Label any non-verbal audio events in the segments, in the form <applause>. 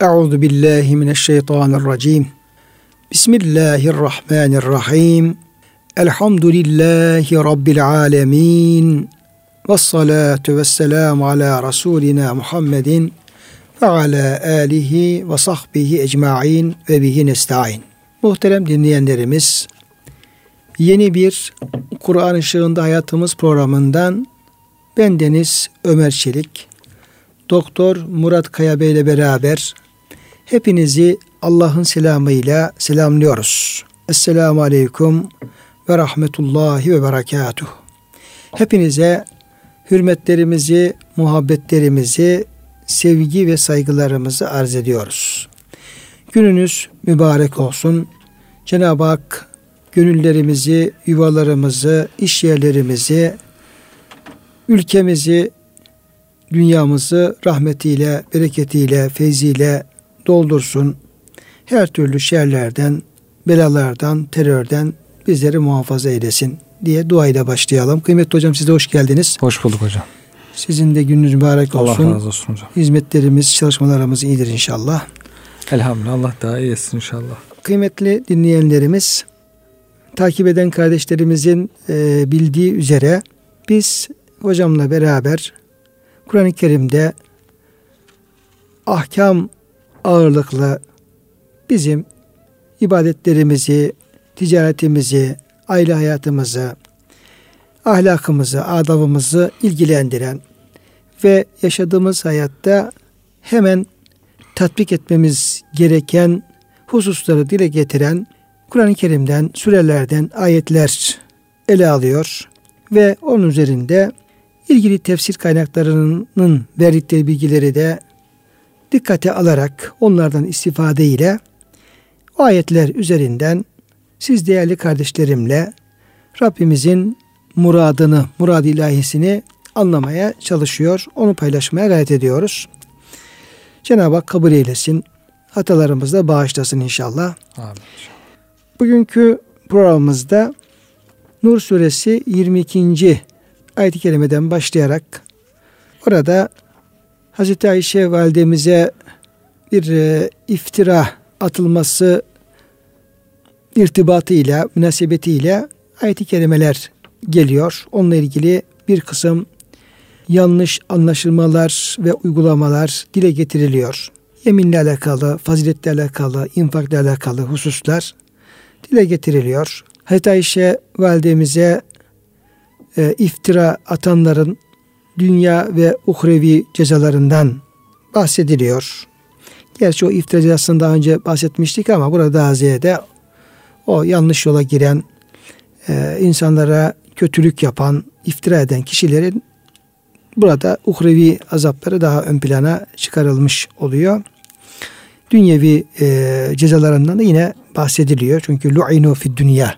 Euzu billahi mineşşeytanirracim. Bismillahirrahmanirrahim. Elhamdülillahi rabbil alamin. Ves salatu vesselamu ala rasulina Muhammedin ve ala alihi ve sahbihi ecmaîn ve bihi nestaîn. Muhterem dinleyenlerimiz, yeni bir Kur'an ışığında hayatımız programından ben Deniz Ömer Çelik, Doktor Murat Kaya Bey ile beraber hepinizi Allah'ın selamıyla selamlıyoruz. Esselamu Aleyküm ve Rahmetullahi ve Berekatuh. Hepinize hürmetlerimizi, muhabbetlerimizi, sevgi ve saygılarımızı arz ediyoruz. Gününüz mübarek olsun. Cenab-ı Hak gönüllerimizi, yuvalarımızı, iş yerlerimizi, ülkemizi, dünyamızı rahmetiyle, bereketiyle, feyziyle doldursun. Her türlü şerlerden, belalardan, terörden bizleri muhafaza eylesin diye duayla başlayalım. Kıymetli hocam size hoş geldiniz. Hoş bulduk hocam. Sizin de gününüz mübarek olsun. Allah razı olsun hocam. Hizmetlerimiz, çalışmalarımız iyidir inşallah. Elhamdülillah Allah daha iyi etsin inşallah. Kıymetli dinleyenlerimiz, takip eden kardeşlerimizin e, bildiği üzere biz hocamla beraber Kur'an-ı Kerim'de ahkam ağırlıklı bizim ibadetlerimizi, ticaretimizi, aile hayatımızı, ahlakımızı, adabımızı ilgilendiren ve yaşadığımız hayatta hemen tatbik etmemiz gereken hususları dile getiren Kur'an-ı Kerim'den, sürelerden ayetler ele alıyor ve onun üzerinde ilgili tefsir kaynaklarının verdikleri bilgileri de dikkate alarak onlardan istifade ile o ayetler üzerinden siz değerli kardeşlerimle Rabbimizin muradını, murad ilahisini anlamaya çalışıyor. Onu paylaşmaya gayret ediyoruz. Cenab-ı Hak kabul eylesin. Hatalarımızı da bağışlasın inşallah. Amin. Bugünkü programımızda Nur suresi 22. ayet-i kerimeden başlayarak orada Hazreti Ayşe validemize bir e, iftira atılması irtibatıyla, münasebetiyle ayet-i kerimeler geliyor. Onunla ilgili bir kısım yanlış anlaşılmalar ve uygulamalar dile getiriliyor. Yeminle alakalı, faziletle alakalı, infakla alakalı hususlar dile getiriliyor. Hazreti Ayşe validemize e, iftira atanların dünya ve uhrevi cezalarından bahsediliyor. Gerçi o iftira cezasını daha önce bahsetmiştik ama burada daha ziyade o yanlış yola giren, e, insanlara kötülük yapan, iftira eden kişilerin burada uhrevi azapları daha ön plana çıkarılmış oluyor. Dünyevi e, cezalarından da yine bahsediliyor. Çünkü lu'inu fi dünya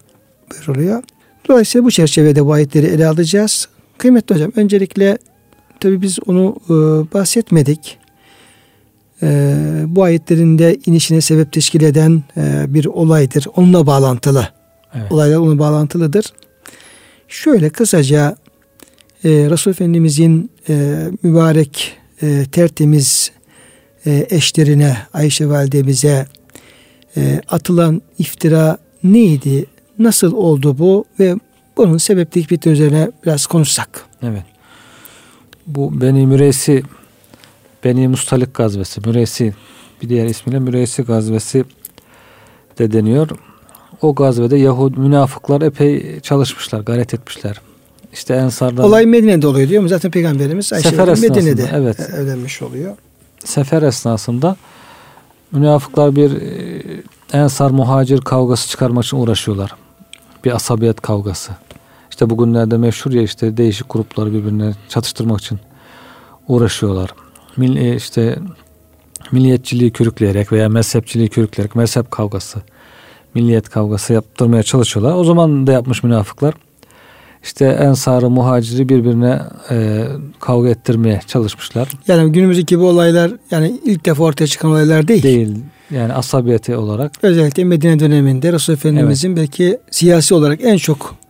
buyuruluyor. Dolayısıyla bu çerçevede bu ayetleri ele alacağız. Kıymetli hocam öncelikle tabi biz onu e, bahsetmedik. E, bu ayetlerin de inişine sebep teşkil eden e, bir olaydır. Onunla bağlantılı. Evet. Olaylar onunla bağlantılıdır. Şöyle kısaca e, Resul Efendimizin e, mübarek e, tertemiz e, eşlerine Ayşe validemize e, atılan iftira neydi? Nasıl oldu bu ve bunun sebeplik bir üzerine biraz konuşsak. Evet. Bu Beni Müreysi Beni Mustalik gazvesi, Müreysi bir diğer ismiyle Müreysi gazvesi de deniyor. O gazvede Yahud münafıklar epey çalışmışlar, gayret etmişler. İşte Ensar'dan... Olay Medine'de oluyor diyor mu? Zaten Peygamberimiz Ayşe Medine'de evet. evlenmiş oluyor. Sefer esnasında münafıklar bir e, Ensar muhacir kavgası çıkarmak için uğraşıyorlar. Bir asabiyet kavgası. İşte bugünlerde meşhur ya işte değişik grupları birbirine çatıştırmak için uğraşıyorlar. Mil, e, işte milliyetçiliği körükleyerek veya mezhepçiliği körükleyerek mezhep kavgası, milliyet kavgası yaptırmaya çalışıyorlar. O zaman da yapmış münafıklar. İşte ensarı, muhaciri birbirine e, kavga ettirmeye çalışmışlar. Yani günümüzdeki bu olaylar yani ilk defa ortaya çıkan olaylar değil. Değil. Yani asabiyeti olarak. Özellikle Medine döneminde Resul Efendimizin evet. belki siyasi olarak en çok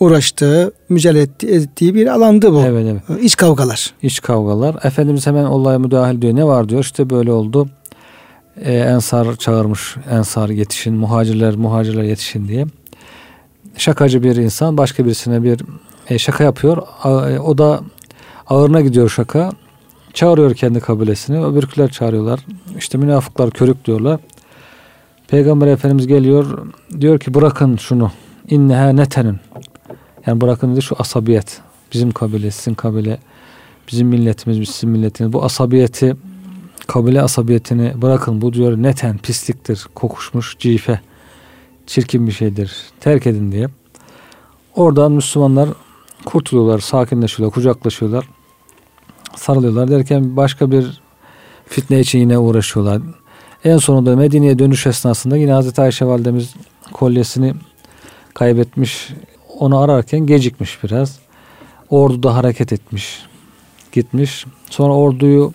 uğraştığı, mücadele ettiği bir alandı bu. Evet, evet. İç kavgalar. İç kavgalar. Efendimiz hemen olaya müdahale diyor. Ne var diyor. İşte böyle oldu. e, ensar çağırmış. Ensar yetişin, muhacirler muhacirler yetişin diye. Şakacı bir insan başka birisine bir e, şaka yapıyor. A, e, o da ağırına gidiyor şaka. Çağırıyor kendi kabilesini. Öbürküler çağırıyorlar. İşte münafıklar körük diyorlar. Peygamber Efendimiz geliyor. Diyor ki bırakın şunu. İnneha netenün. Yani bırakın dedi şu asabiyet. Bizim kabile, sizin kabile, bizim milletimiz, sizin milletiniz. Bu asabiyeti, kabile asabiyetini bırakın. Bu diyor neten, pisliktir, kokuşmuş, cife, çirkin bir şeydir. Terk edin diye. Oradan Müslümanlar kurtuluyorlar, sakinleşiyorlar, kucaklaşıyorlar. Sarılıyorlar derken başka bir fitne için yine uğraşıyorlar. En sonunda Medine'ye dönüş esnasında yine Hazreti Ayşe validemiz kolyesini kaybetmiş. Onu ararken gecikmiş biraz. Ordu da hareket etmiş. Gitmiş. Sonra orduyu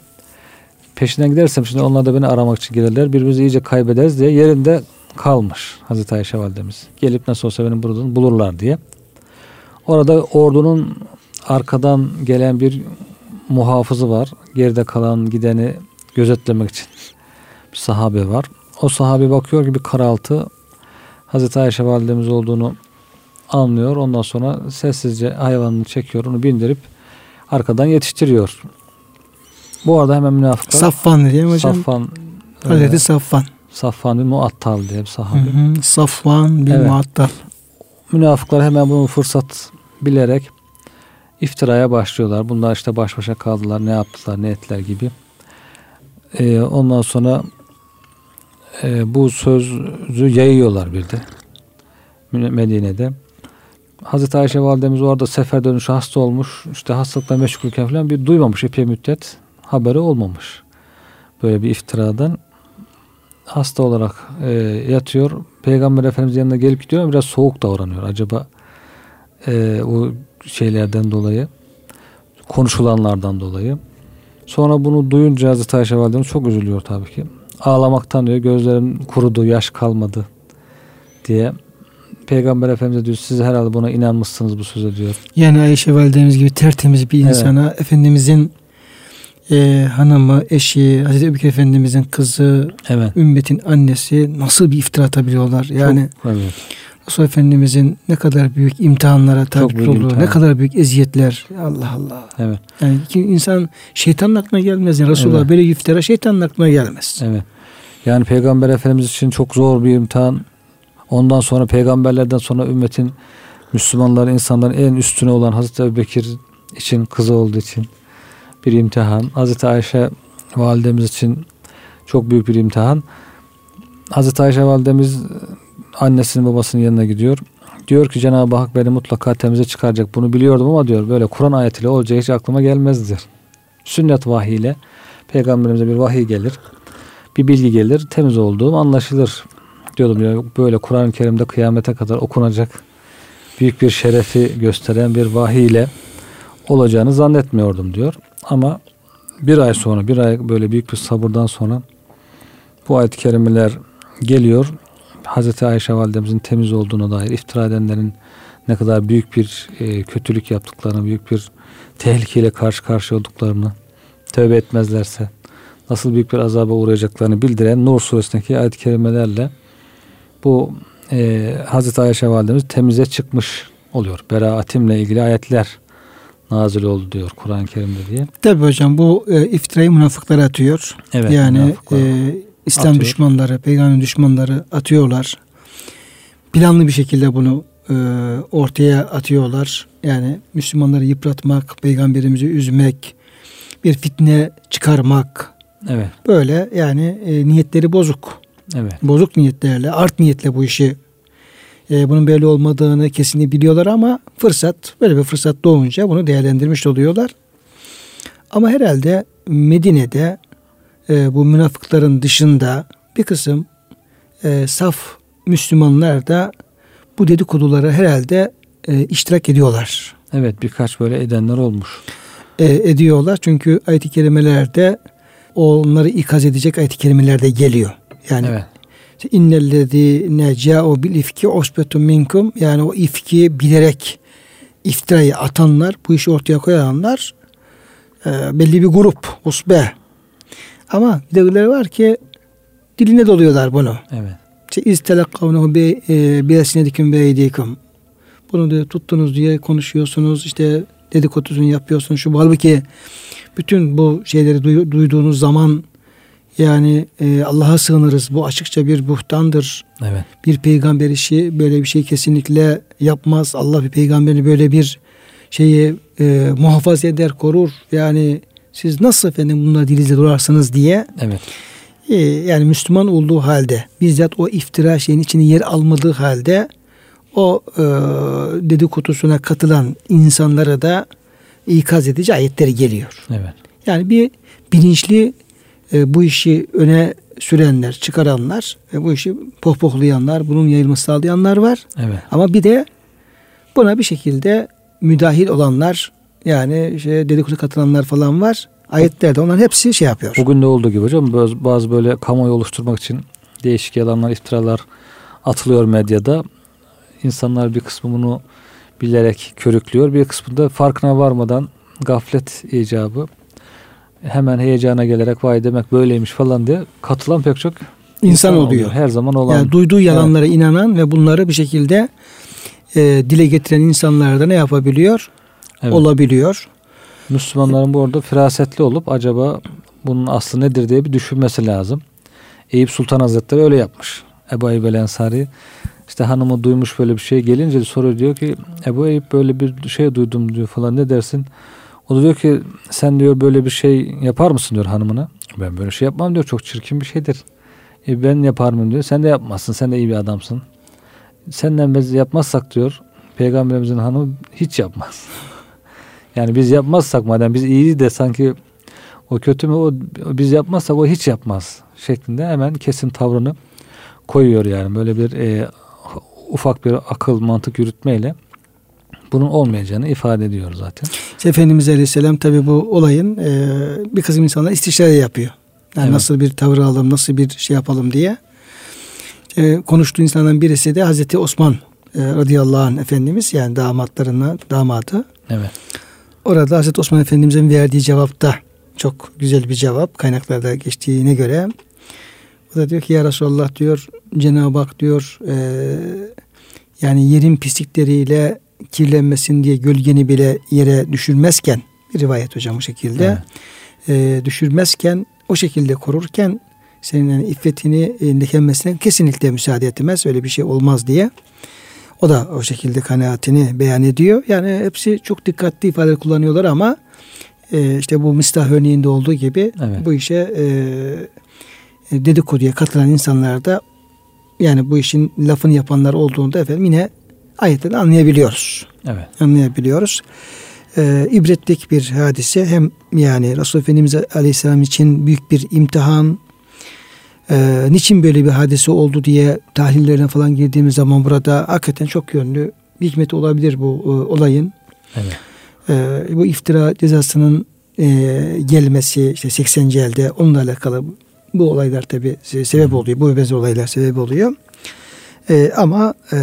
peşinden gidersem şimdi onlar da beni aramak için gelirler. Birbirimizi iyice kaybederiz diye yerinde kalmış Hazreti Ayşe validemiz. Gelip nasıl olsa benim buradan bulurlar diye. Orada ordunun arkadan gelen bir muhafızı var. Geride kalan gideni gözetlemek için bir sahabe var. O sahabe bakıyor ki bir karaltı Hazreti Ayşe validemiz olduğunu anlıyor. Ondan sonra sessizce hayvanını çekiyor, onu bindirip arkadan yetiştiriyor. Bu arada hemen münafıklar Safvan diye hocam? Safvan Hazreti Safvan. Safvan bin Muattal diye bir sahabe. Hı hı, Safvan bin Evet. Muattal. Münafıklar hemen bunu fırsat bilerek iftiraya başlıyorlar. Bunlar işte baş başa kaldılar, ne yaptılar, ne ettiler gibi. Ee, ondan sonra e, bu sözü yayıyorlar bir de Medine'de. Hazreti Ayşe validemiz orada sefer dönüşü hasta olmuş. İşte hastalıkla meşgulken falan bir duymamış epey müddet. Haberi olmamış. Böyle bir iftiradan hasta olarak e, yatıyor. Peygamber Efendimiz yanına gelip gidiyor ama biraz soğuk davranıyor. Acaba e, o şeylerden dolayı konuşulanlardan dolayı. Sonra bunu duyunca Hazreti Ayşe validemiz çok üzülüyor tabii ki. Ağlamaktan diyor gözlerim kurudu, yaş kalmadı diye. Peygamber Efendimiz diyor siz herhalde buna inanmışsınız bu söze diyor. Yani Ayşe validemiz gibi tertemiz bir Evet. insana Efendimizin e, hanımı, eşi, Hazreti Ebubekir Efendimizin kızı, Evet. ümmetin annesi nasıl bir iftira atabiliyorlar? Yani Çok, evet. Resul Efendimizin ne kadar büyük imtihanlara tabi tutulduğu, imtihan. ne kadar büyük eziyetler. Allah Allah. Evet. Yani ki insan şeytanın aklına gelmez. Yani Resulullah Evet. böyle iftira şeytanın aklına gelmez. Evet. Yani Peygamber Efendimiz için çok zor bir imtihan. Ondan sonra peygamberlerden sonra ümmetin Müslümanların, insanların en üstüne olan Hazreti Ebubekir için kızı olduğu için bir imtihan. Hazreti Ayşe validemiz için çok büyük bir imtihan. Hazreti Ayşe validemiz annesinin babasının yanına gidiyor. Diyor ki Cenab-ı Hak beni mutlaka temize çıkaracak. Bunu biliyordum ama diyor böyle Kur'an ayetiyle olacağı hiç aklıma gelmez diyor. Sünnet vahiyle peygamberimize bir vahiy gelir. Bir bilgi gelir. Temiz olduğum anlaşılır. Diyordum ya böyle Kur'an-ı Kerim'de kıyamete kadar okunacak büyük bir şerefi gösteren bir vahiy ile olacağını zannetmiyordum diyor. Ama bir ay sonra, bir ay böyle büyük bir sabırdan sonra bu ayet-i kerimeler geliyor. Hazreti Ayşe validemizin temiz olduğuna dair iftira edenlerin ne kadar büyük bir e, kötülük yaptıklarını, büyük bir tehlikeyle karşı karşıya olduklarını tövbe etmezlerse nasıl büyük bir azaba uğrayacaklarını bildiren Nur suresindeki ayet-i kerimelerle bu e, Hazreti Ayşe validemiz temize çıkmış oluyor. Beraatimle ilgili ayetler nazil oldu diyor Kur'an-ı Kerim'de diye. Tabi hocam bu e, iftirayı münafıklar atıyor. Evet, yani e, İslam atıyor. düşmanları, peygamber düşmanları atıyorlar. Planlı bir şekilde bunu e, ortaya atıyorlar. Yani Müslümanları yıpratmak, peygamberimizi üzmek, bir fitne çıkarmak. Evet, Böyle yani e, niyetleri bozuk. Evet, Bozuk niyetlerle, art niyetle bu işi e, bunun böyle olmadığını kesinlikle biliyorlar ama fırsat, böyle bir fırsat doğunca bunu değerlendirmiş oluyorlar. Ama herhalde Medine'de e, bu münafıkların dışında bir kısım e, saf Müslümanlar da bu dedikodulara herhalde e, iştirak ediyorlar. evet birkaç böyle edenler olmuş. E, ediyorlar çünkü ayet-i kerimelerde onları ikaz edecek ayet-i kerimeler de geliyor. Yani Evet, İnnellezîne câ'u bil ifki osbetun minkum yani o ifki bilerek iftirayı atanlar, bu işi ortaya koyanlar e, belli bir grup, usbe. Ama bir de öyle var ki diline doluyorlar bunu. Evet. İşte iz telakkavnehu bi e, beydikum. Bunu diyor tuttunuz diye konuşuyorsunuz. işte dedikodusunu yapıyorsunuz. Şu halbuki bütün bu şeyleri duy, duyduğunuz zaman yani e, Allah'a sığınırız. Bu açıkça bir buhtandır. Evet. Bir peygamber işi böyle bir şey kesinlikle yapmaz. Allah bir peygamberi böyle bir şeyi e, muhafaza eder, korur. Yani siz nasıl efendim bunları dilinizde durarsınız diye. Evet. E, yani Müslüman olduğu halde bizzat o iftira şeyin içine yer almadığı halde o e, dedikodusuna katılan insanlara da ikaz edici ayetleri geliyor. Evet. Yani bir bilinçli e, bu işi öne sürenler, çıkaranlar, e, bu işi pohpohlayanlar, bunun yayılması sağlayanlar var. Evet. Ama bir de buna bir şekilde müdahil olanlar yani şey, dedikodu katılanlar falan var. Ayetlerde onların hepsi şey yapıyor. Bugün de olduğu gibi hocam bazı, bazı böyle kamuoyu oluşturmak için değişik yalanlar, iftiralar atılıyor medyada. İnsanlar bir kısmı bunu bilerek körüklüyor. Bir kısmı da farkına varmadan gaflet icabı hemen heyecana gelerek vay demek böyleymiş falan diye katılan pek çok insan, insan oluyor. oluyor. Her zaman olan. Yani duyduğu yalanlara evet. inanan ve bunları bir şekilde e, dile getiren insanlar da ne yapabiliyor? Evet. Olabiliyor. Müslümanların bu arada firasetli olup acaba bunun aslı nedir diye bir düşünmesi lazım. Eyüp Sultan Hazretleri öyle yapmış. Ebu Eyyub el Ensari işte hanımı duymuş böyle bir şey gelince soruyor diyor ki Ebu Eyüp böyle bir şey duydum diyor falan ne dersin? O da diyor ki sen diyor böyle bir şey yapar mısın diyor hanımına. Ben böyle şey yapmam diyor çok çirkin bir şeydir. E ben yapar mıyım diyor. Sen de yapmazsın sen de iyi bir adamsın. Senden biz yapmazsak diyor peygamberimizin hanımı hiç yapmaz. <laughs> yani biz yapmazsak madem biz iyi de sanki o kötü mü o biz yapmazsak o hiç yapmaz şeklinde hemen kesin tavrını koyuyor yani böyle bir e, ufak bir akıl mantık yürütmeyle bunun olmayacağını ifade ediyor zaten. İşte Efendimiz Aleyhisselam tabi bu olayın e, bir kısım insanlar istişare yapıyor. Yani evet. nasıl bir tavır alalım, nasıl bir şey yapalım diye. E, konuştuğu insanların birisi de Hazreti Osman e, radıyallahu anh Efendimiz yani damatlarına damadı. Evet. Orada Hazreti Osman Efendimiz'in verdiği cevapta çok güzel bir cevap kaynaklarda geçtiğine göre o da diyor ki ya Resulallah diyor Cenab-ı Hak diyor e, yani yerin pislikleriyle kirlenmesin diye gölgeni bile yere düşürmezken bir rivayet hocam bu şekilde evet. e, düşürmezken o şekilde korurken senin yani iffetini e, kesinlikle müsaade etmez. Öyle bir şey olmaz diye. O da o şekilde kanaatini beyan ediyor. Yani hepsi çok dikkatli ifade kullanıyorlar ama e, işte bu mistah örneğinde olduğu gibi evet. bu işe e, e dedikoduya katılan insanlar da yani bu işin lafını yapanlar olduğunda efendim yine ayetleri anlayabiliyoruz. Evet. Anlayabiliyoruz. Ee, ibretlik bir hadise. Hem yani Resulullah Efendimiz Aleyhisselam için büyük bir imtihan. Ee, niçin böyle bir hadise oldu diye tahlillerine falan girdiğimiz zaman burada hakikaten çok yönlü bir hikmeti olabilir bu e, olayın. Evet. Ee, bu iftira cezasının e, gelmesi işte 80. elde onunla alakalı bu olaylar tabi sebep oluyor. Bu benzer olaylar sebep oluyor. Ee, ama e,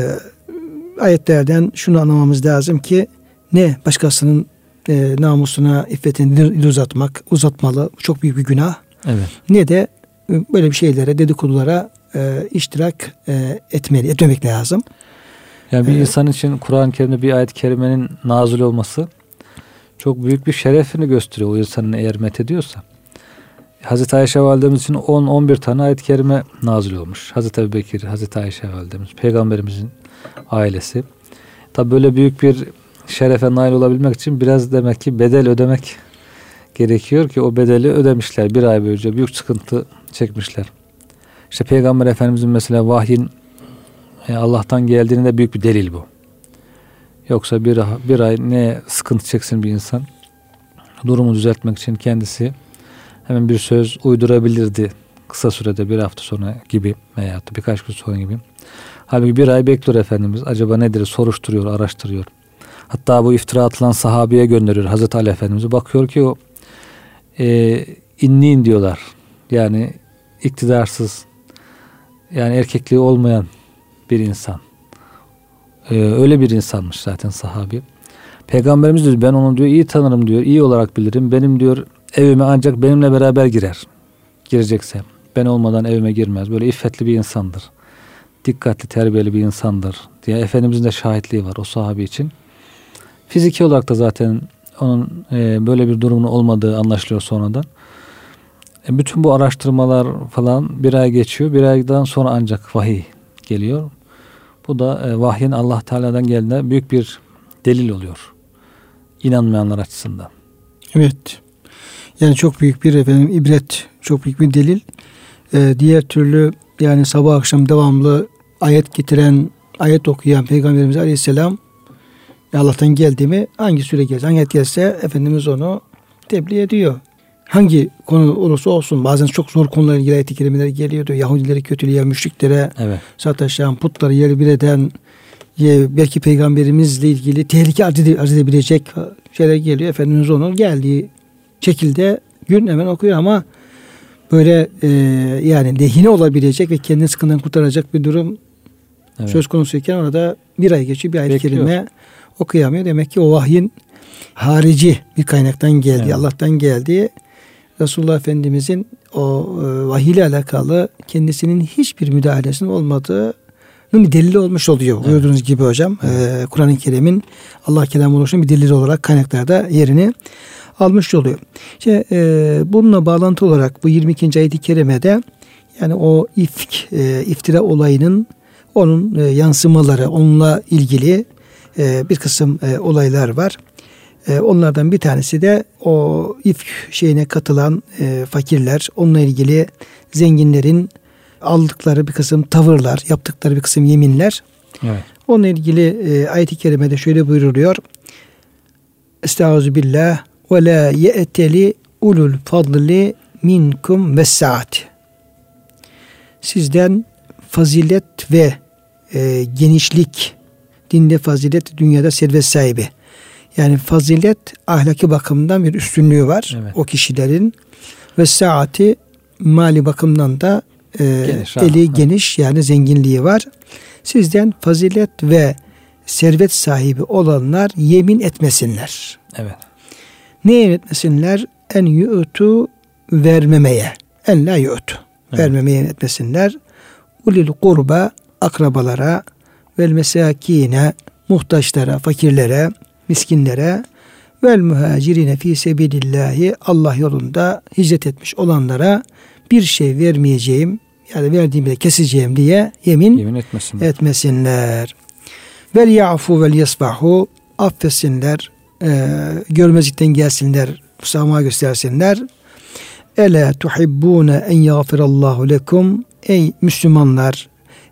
ayetlerden şunu anlamamız lazım ki ne başkasının e, namusuna, iffetini uzatmak, uzatmalı. Çok büyük bir günah. Evet. Ne de e, böyle bir şeylere, dedikodulara e, iştirak e, etmeli, etmemek lazım. Yani bir ee, insan için Kur'an-ı Kerim'de bir ayet-i kerimenin nazil olması çok büyük bir şerefini gösteriyor o insanın eğer met ediyorsa. Hazreti Ayşe validemiz için 10-11 tane ayet-i kerime nazil olmuş. Hazreti Ebu Bekir, Hazreti Ayşe validemiz, peygamberimizin ailesi. Tabi böyle büyük bir şerefe nail olabilmek için biraz demek ki bedel ödemek gerekiyor ki o bedeli ödemişler. Bir ay boyunca büyük sıkıntı çekmişler. İşte Peygamber Efendimizin mesela vahyin e, Allah'tan geldiğinde de büyük bir delil bu. Yoksa bir, bir ay ne sıkıntı çeksin bir insan durumu düzeltmek için kendisi hemen bir söz uydurabilirdi kısa sürede bir hafta sonra gibi veya birkaç gün sonra gibi. Halbuki bir ay bekliyor Efendimiz. Acaba nedir soruşturuyor, araştırıyor. Hatta bu iftira atılan sahabeye gönderiyor Hazreti Ali Efendimiz'e. Bakıyor ki o e, innin diyorlar. Yani iktidarsız yani erkekliği olmayan bir insan. Ee, öyle bir insanmış zaten sahabi. Peygamberimiz diyor ben onu diyor iyi tanırım diyor. iyi olarak bilirim. Benim diyor evime ancak benimle beraber girer. Girecekse. Ben olmadan evime girmez. Böyle iffetli bir insandır. Dikkatli, terbiyeli bir insandır diye Efendimizin de şahitliği var o sahabi için. Fiziki olarak da zaten onun e, böyle bir durumun olmadığı anlaşılıyor sonradan. E, bütün bu araştırmalar falan bir ay geçiyor. Bir aydan sonra ancak vahiy geliyor. Bu da e, vahyin Allah Teala'dan geldiğine büyük bir delil oluyor. İnanmayanlar açısından. Evet. Yani çok büyük bir efendim ibret, çok büyük bir delil. Ee, diğer türlü yani sabah akşam devamlı ayet getiren, ayet okuyan Peygamberimiz Aleyhisselam Allah'tan geldi mi hangi süre gelse, hangi ayet gelse Efendimiz onu tebliğ ediyor. Hangi konu olursa olsun bazen çok zor konularla ilgili ayet-i kerimeler geliyordu. Yahudileri kötüleyen, müşriklere Evet. sataşan, putları yer bir eden, belki peygamberimizle ilgili tehlike arz, ede- arz edebilecek şeyler geliyor. Efendimiz onu geldiği şekilde gün hemen okuyor ama böyle e, yani lehine olabilecek ve kendini sıkıntıdan kurtaracak bir durum Evet. söz konusuyken orada bir ay geçiyor bir ayet-i Bekliyor. kerime okuyamıyor. Demek ki o vahyin harici bir kaynaktan geldiği, Evet. Allah'tan geldiği Resulullah Efendimizin o e, vahiy ile alakalı kendisinin hiçbir müdahalesinin olmadığı bir delili olmuş oluyor. Evet. Buyurduğunuz gibi hocam e, Kur'an-ı Kerim'in Allah kelamı oluşan bir delili olarak kaynaklarda yerini almış oluyor. İşte e, bununla bağlantı olarak bu 22. ayet-i kerimede yani o ifk, e, iftira olayının onun e, yansımaları, onunla ilgili e, bir kısım e, olaylar var. E, onlardan bir tanesi de o ifk şeyine katılan e, fakirler, onunla ilgili zenginlerin aldıkları bir kısım tavırlar, yaptıkları bir kısım yeminler. Evet. Onunla ilgili e, ayet-i kerimede şöyle buyuruluyor. Estaizu billah ve la ye'teli ulul fadli minkum vessaat. Sizden fazilet ve e, genişlik, dinde fazilet, dünyada servet sahibi. Yani fazilet ahlaki bakımdan bir üstünlüğü var Evet. o kişilerin ve saati mali bakımdan da e, Geniş, eli rahat, geniş yani zenginliği var. Sizden fazilet ve servet sahibi olanlar yemin etmesinler. Evet. Ne yemin etmesinler? En yu'tu vermemeye. En la yu'tu. Evet. Vermemeye yemin etmesinler. Ulil kurba akrabalara vel mesakine muhtaçlara, fakirlere, miskinlere vel muhacirine fi sebilillahi Allah yolunda hicret etmiş olanlara bir şey vermeyeceğim yani verdiğimi de keseceğim diye yemin Yemin etmesin. etmesinler. Vel yafu vel yasbahu affetsinler, e, görmezlikten gelsinler, musamaha göstersinler. Ela tuhibbune en yağfirallahu lekum ey Müslümanlar,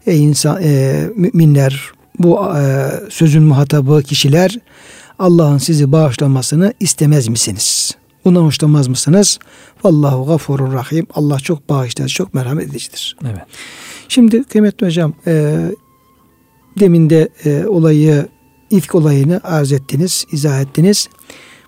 ey insan, e, müminler, bu e, sözün muhatabı kişiler Allah'ın sizi bağışlamasını istemez misiniz? Bundan hoşlanmaz mısınız? Vallahu gafurur rahim. Allah çok bağışlayıcı, çok merhamet edicidir. Evet. Şimdi kıymetli hocam e, demin de e, olayı ifk olayını arz ettiniz, izah ettiniz.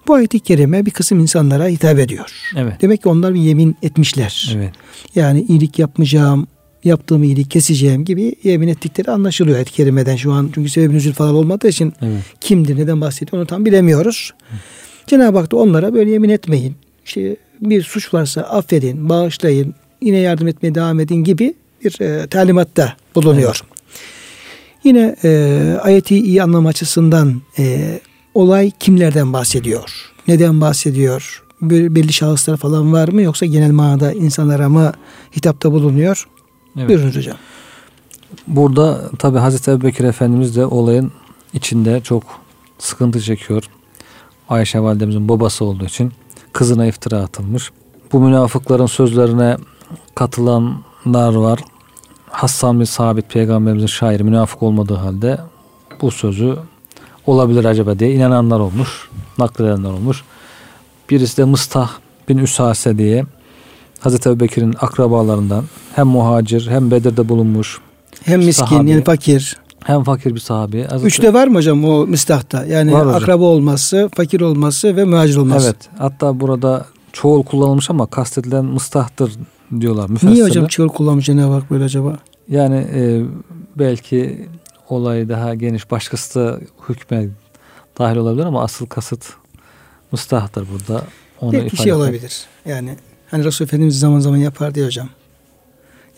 Bu ayet-i kerime bir kısım insanlara hitap ediyor. Evet. Demek ki onlar bir yemin etmişler. Evet. Yani iyilik yapmayacağım, yaptığım iyiliği keseceğim gibi yemin ettikleri anlaşılıyor ayet-i kerimeden şu an. Çünkü sebep nüzul falan olmadığı için Evet. kimdir, neden bahsediyor onu tam bilemiyoruz. Cenab-ı Hak da onlara böyle yemin etmeyin. İşte bir suç varsa affedin, bağışlayın, yine yardım etmeye devam edin gibi bir e, talimatta bulunuyor. Yine e, ayeti iyi anlam açısından e, olay kimlerden bahsediyor? Neden bahsediyor? Belli şahıslar falan var mı yoksa genel manada insanlara mı hitapta bulunuyor? Evet. Buyurunuz hocam. Burada tabi Hazreti Ebubekir Efendimiz de olayın içinde çok sıkıntı çekiyor. Ayşe validemizin babası olduğu için kızına iftira atılmış. Bu münafıkların sözlerine katılanlar var. Hassan bin Sabit peygamberimizin şairi münafık olmadığı halde bu sözü olabilir acaba diye inananlar olmuş. Nakledenler olmuş. Birisi de Mıstah bin Üsase diye Hazreti Ebubekir'in akrabalarından hem muhacir hem Bedir'de bulunmuş Hem miskin Sahabi. yani fakir. hem fakir bir sahabi. Hazreti- Üçte var mı hocam o mistahta? Yani Var hocam. akraba olması, fakir olması ve muhacir olması. Evet. Hatta burada çoğul kullanılmış ama kastedilen mıstahtır diyorlar müfessirler. Niye hocam çığır kullanmış Cenab-ı Hak böyle acaba? Yani e, belki olay daha geniş başkası da hükme dahil olabilir ama asıl kasıt mıstahtır burada. Onu ifade şey olabilir. Yani hani Resul Efendimiz zaman zaman yapar diye hocam.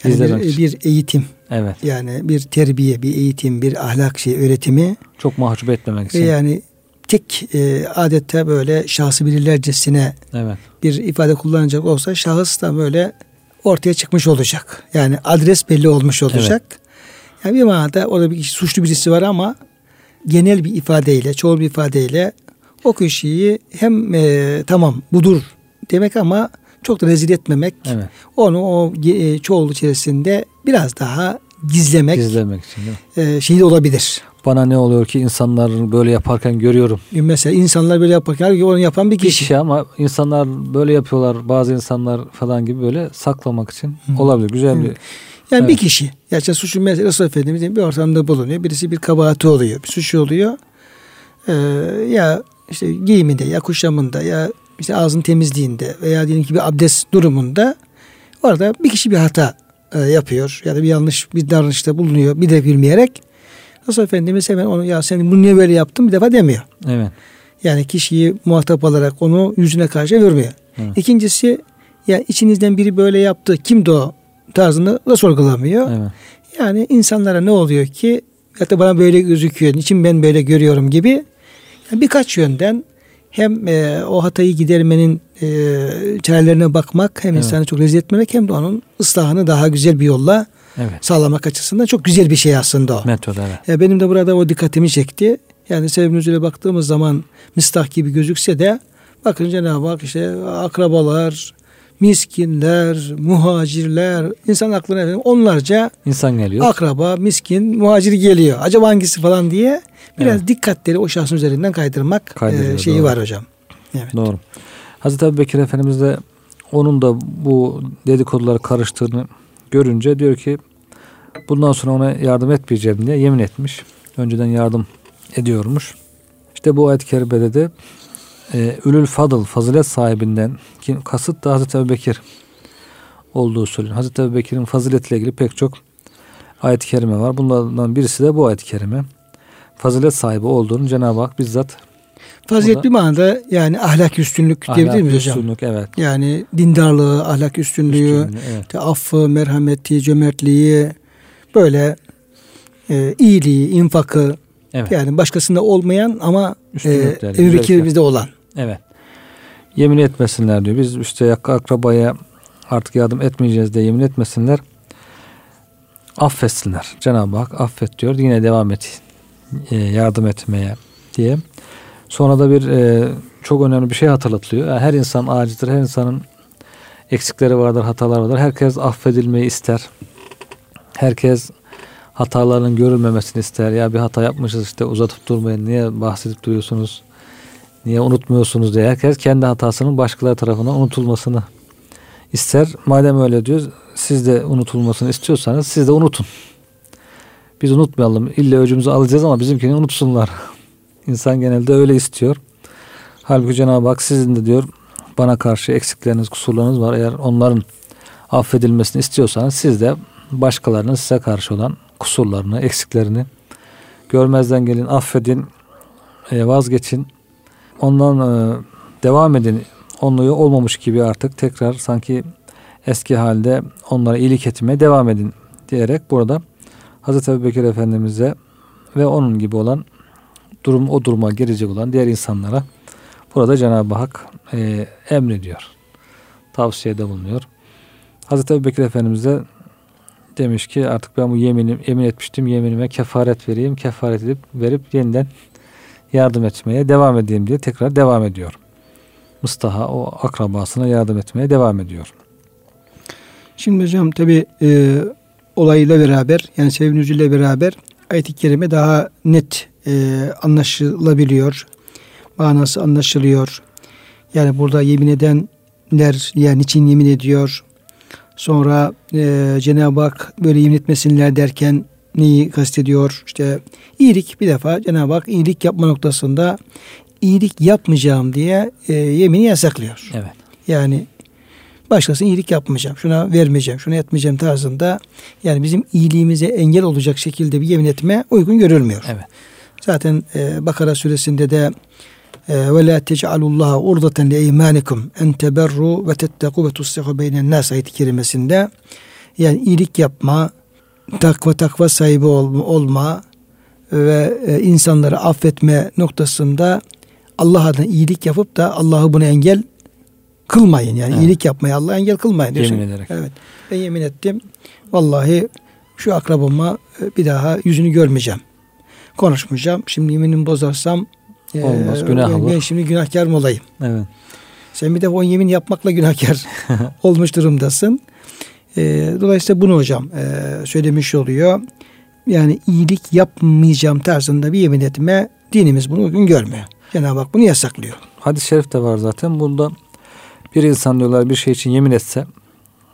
Yani bir, için. bir eğitim Evet. yani bir terbiye, bir eğitim, bir ahlak şey öğretimi Çok mahcup etmemek ve için. yani tek e, adette böyle şahsı bilirlercesine Evet. bir ifade kullanacak olsa şahıs da böyle ortaya çıkmış olacak. Yani adres belli olmuş olacak. Yani bir manada orada bir kişi, suçlu birisi var ama genel bir ifadeyle, çoğul bir ifadeyle o kişiyi hem e, tamam budur demek ama çok da rezil etmemek. Evet. Onu o e, çoğul içerisinde biraz daha gizlemek Gizlemek için. e, şey de olabilir. Bana ne oluyor ki insanların böyle yaparken görüyorum. Mesela insanlar böyle yaparken onu yapan bir Bir kişi. kişi ama insanlar böyle yapıyorlar. Bazı insanlar falan gibi böyle saklamak için olabilir. Güzel bir Yani bir Evet. kişi. Gerçi suçu mesela Resul Efendimiz'in bir ortamda bulunuyor. Birisi bir kabahati oluyor. Bir suçu oluyor. Ee, ya işte giyiminde ya kuşamında ya işte ağzın temizliğinde veya diyelim ki bir abdest durumunda orada bir kişi bir hata e, yapıyor ya da bir yanlış bir davranışta bulunuyor bir de bilmeyerek Resul Efendimiz hemen onu ya sen bunu niye böyle yaptın bir defa demiyor. evet. Yani kişiyi muhatap alarak onu yüzüne karşı vurmuyor. Evet. İkincisi ya içinizden biri böyle yaptı kimdi o tarzını da sorgulamıyor. Evet. Yani insanlara ne oluyor ki ya da bana böyle gözüküyor, niçin ben böyle görüyorum gibi yani birkaç yönden hem e, o hatayı gidermenin e, çarelerine bakmak hem Evet. insanı çok rezil etmemek hem de onun ıslahını daha güzel bir yolla Evet. sağlamak açısından çok güzel bir şey aslında o. Metod evet. E, benim de burada o dikkatimi çekti. Yani sebep nüzule baktığımız zaman mistah gibi gözükse de bakın Cenab-ı Hak işte akrabalar, miskinler, muhacirler, insan aklına efendim onlarca İnsan geliyor. akraba, miskin, muhacir geliyor. Acaba hangisi falan diye biraz Evet. dikkatleri o şahsın üzerinden kaydırmak Kaydırıyor, e, şeyi doğru. var hocam. Evet. Doğru. Hazreti Ebu Bekir Efendimiz de onun da bu dedikoduları karıştığını görünce diyor ki bundan sonra ona yardım etmeyeceğim diye yemin etmiş. Önceden yardım ediyormuş. İşte bu ayet-i kerimede de e, Ülül Fadıl, fazilet sahibinden ki kasıt da Hazreti Ebu Bekir olduğu söyleniyor. Hazreti Ebu Bekir'in faziletle ilgili pek çok ayet-i kerime var. Bunlardan birisi de bu ayet-i kerime. Fazilet sahibi olduğunu Cenab-ı Hak bizzat Fazilet Burada- bir manada yani ahlak üstünlük diyebilir ahlak, miyiz hocam? üstünlük, evet. Yani dindarlığı, ahlak üstünlüğü, Üstünlüğü, evet. affı, merhameti, cömertliği, böyle e, iyiliği, infakı, Evet. yani başkasında olmayan ama e, Ebu bizde olan. Evet. Yemin etmesinler diyor. Biz işte akrabaya artık yardım etmeyeceğiz diye yemin etmesinler. Affetsinler. Cenab-ı Hak affet diyor. Yine devam et. E, yardım etmeye diye. Sonra da bir e, çok önemli bir şey hatırlatılıyor. Yani her insan acidir. Her insanın eksikleri vardır, hatalar vardır. Herkes affedilmeyi ister. Herkes hatalarının görülmemesini ister. Ya bir hata yapmışız işte uzatıp durmayın. Niye bahsedip duruyorsunuz? Niye unutmuyorsunuz diye herkes kendi hatasının başkaları tarafından unutulmasını ister. Madem öyle diyor siz de unutulmasını istiyorsanız siz de unutun. Biz unutmayalım. İlle öcümüzü alacağız ama bizimkini unutsunlar. <laughs> İnsan genelde öyle istiyor. Halbuki Cenab-ı Hak sizin de diyor bana karşı eksikleriniz, kusurlarınız var. Eğer onların affedilmesini istiyorsanız siz de başkalarının size karşı olan kusurlarını, eksiklerini görmezden gelin, affedin, e, vazgeçin. Ondan e, devam edin. Onluğu olmamış gibi artık tekrar sanki eski halde onlara iyilik etmeye devam edin diyerek burada Hazreti Ebubekir Efendimiz'e ve onun gibi olan durum o duruma girecek olan diğer insanlara burada Cenab-ı Hak e, emrediyor. Tavsiyede bulunuyor. Hazreti Ebubekir Efendimiz de demiş ki artık ben bu yeminim emin etmiştim yeminime kefaret vereyim kefaret edip verip yeniden yardım etmeye devam edeyim diye tekrar devam ediyor. Mustaha o akrabasına yardım etmeye devam ediyor. Şimdi hocam tabi e, olayla beraber yani nüzülle beraber ayet-i kerime daha net e, anlaşılabiliyor. Manası anlaşılıyor. Yani burada yemin edenler yani niçin yemin ediyor? Sonra e, Cenab-ı Hak böyle yemin etmesinler derken neyi kastediyor? İşte iyilik bir defa Cenab-ı Hak iyilik yapma noktasında iyilik yapmayacağım diye e, yemini yasaklıyor. Evet. Yani başkasına iyilik yapmayacağım, şuna vermeyeceğim, şunu etmeyeceğim tarzında yani bizim iyiliğimize engel olacak şekilde bir yemin etme uygun görülmüyor. Evet. Zaten e, Bakara suresinde de e, ve la tec'alullaha urdaten li eymanikum en teberru ve tetteku ve tuslihu beynen nas ayet kerimesinde Yani iyilik yapma, takva takva sahibi olma, olma ve e, insanları affetme noktasında Allah adına iyilik yapıp da Allah'ı bunu engel kılmayın. Yani evet. iyilik yapmaya Allah'a engel kılmayın. Diyorsun. Yemin ederek. Evet. Ben yemin ettim. Vallahi şu akrabama e, bir daha yüzünü görmeyeceğim. Konuşmayacağım. Şimdi yeminimi bozarsam e, Olmaz. E, günah ben, ben şimdi günahkar mı olayım? Evet. Sen bir de o yemin yapmakla günahkar <laughs> olmuş durumdasın. E, dolayısıyla bunu hocam e, söylemiş oluyor. Yani iyilik yapmayacağım tarzında bir yemin etme dinimiz bunu uygun görmüyor. Cenab-ı Hak bunu yasaklıyor. Hadis-i şerif de var zaten. Bunda bir insan diyorlar bir şey için yemin etse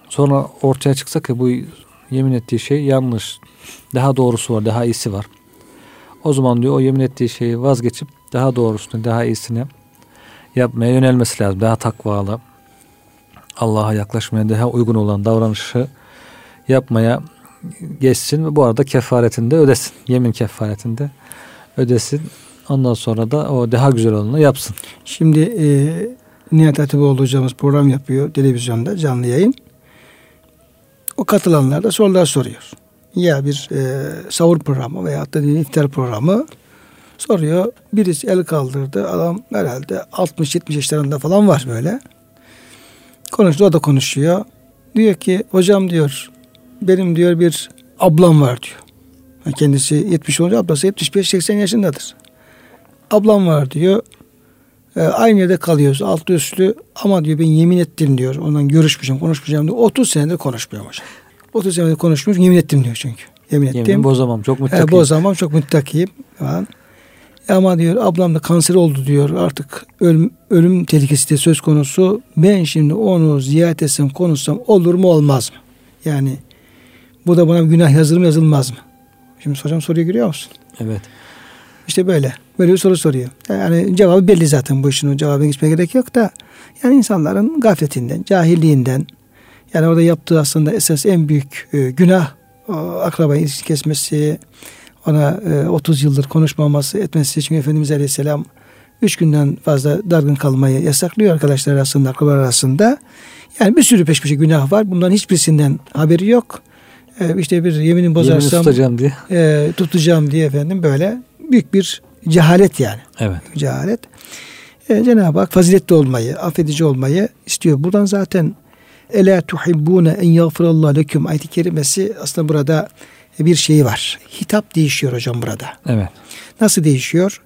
sonra ortaya çıksa ki bu yemin ettiği şey yanlış. Daha doğrusu var, daha iyisi var. O zaman diyor o yemin ettiği şeyi vazgeçip daha doğrusunu, daha iyisini yapmaya yönelmesi lazım. Daha takvalı, Allah'a yaklaşmaya daha uygun olan davranışı yapmaya geçsin ve bu arada kefaretinde ödesin. Yemin kefaretinde ödesin. Ondan sonra da o daha güzel olanı yapsın. Şimdi e, Nihat Hatipoğlu hocamız program yapıyor televizyonda canlı yayın. O katılanlar da sorular soruyor. Ya bir e, savur programı veya da iftar programı soruyor. Birisi el kaldırdı. Adam herhalde 60-70 yaşlarında falan var böyle. Konuştu o da konuşuyor. Diyor ki hocam diyor benim diyor bir ablam var diyor. Kendisi 70 olunca ablası 75-80 yaşındadır. Ablam var diyor. E, aynı yerde kalıyoruz altı üstlü ama diyor ben yemin ettim diyor. Ondan görüşmeyeceğim konuşmayacağım diyor. 30 senedir konuşmuyorum hocam. 30 senedir konuşmuş yemin ettim diyor çünkü. Yemin ettim. Yemin bozamam çok müttakiyim. E, bozamam çok müttakiyim falan. Ama diyor ablam da kanser oldu diyor artık ölüm, ölüm tehlikesi de söz konusu. Ben şimdi onu ziyaret etsem konuşsam olur mu olmaz mı? Yani bu da bana günah yazılır mı yazılmaz mı? Şimdi hocam soruyu görüyor musun? Evet. İşte böyle. Böyle bir soru soruyor. Yani cevabı belli zaten bu işin. Cevabına geçmeye gerek yok da. Yani insanların gafletinden, cahilliğinden. Yani orada yaptığı aslında esas en büyük e, günah o, akrabayı kesmesi, ona e, 30 yıldır konuşmaması, etmesi. Çünkü Efendimiz Aleyhisselam üç günden fazla dargın kalmayı yasaklıyor arkadaşlar arasında, akrabalar arasında. Yani bir sürü peş peşe günah var. Bunların hiçbirisinden haberi yok. Ee, işte bir yemini bozarsam Yemini tutacağım diye. E, tutacağım diye efendim böyle büyük bir cehalet yani. Evet. Cehalet. E, Cenab-ı Hak faziletli olmayı, affedici olmayı istiyor. Buradan zaten Ela tuhibbune en yagfirallahu leküm ayet-i kerimesi aslında burada bir şey var. Hitap değişiyor hocam burada. Evet. Nasıl değişiyor?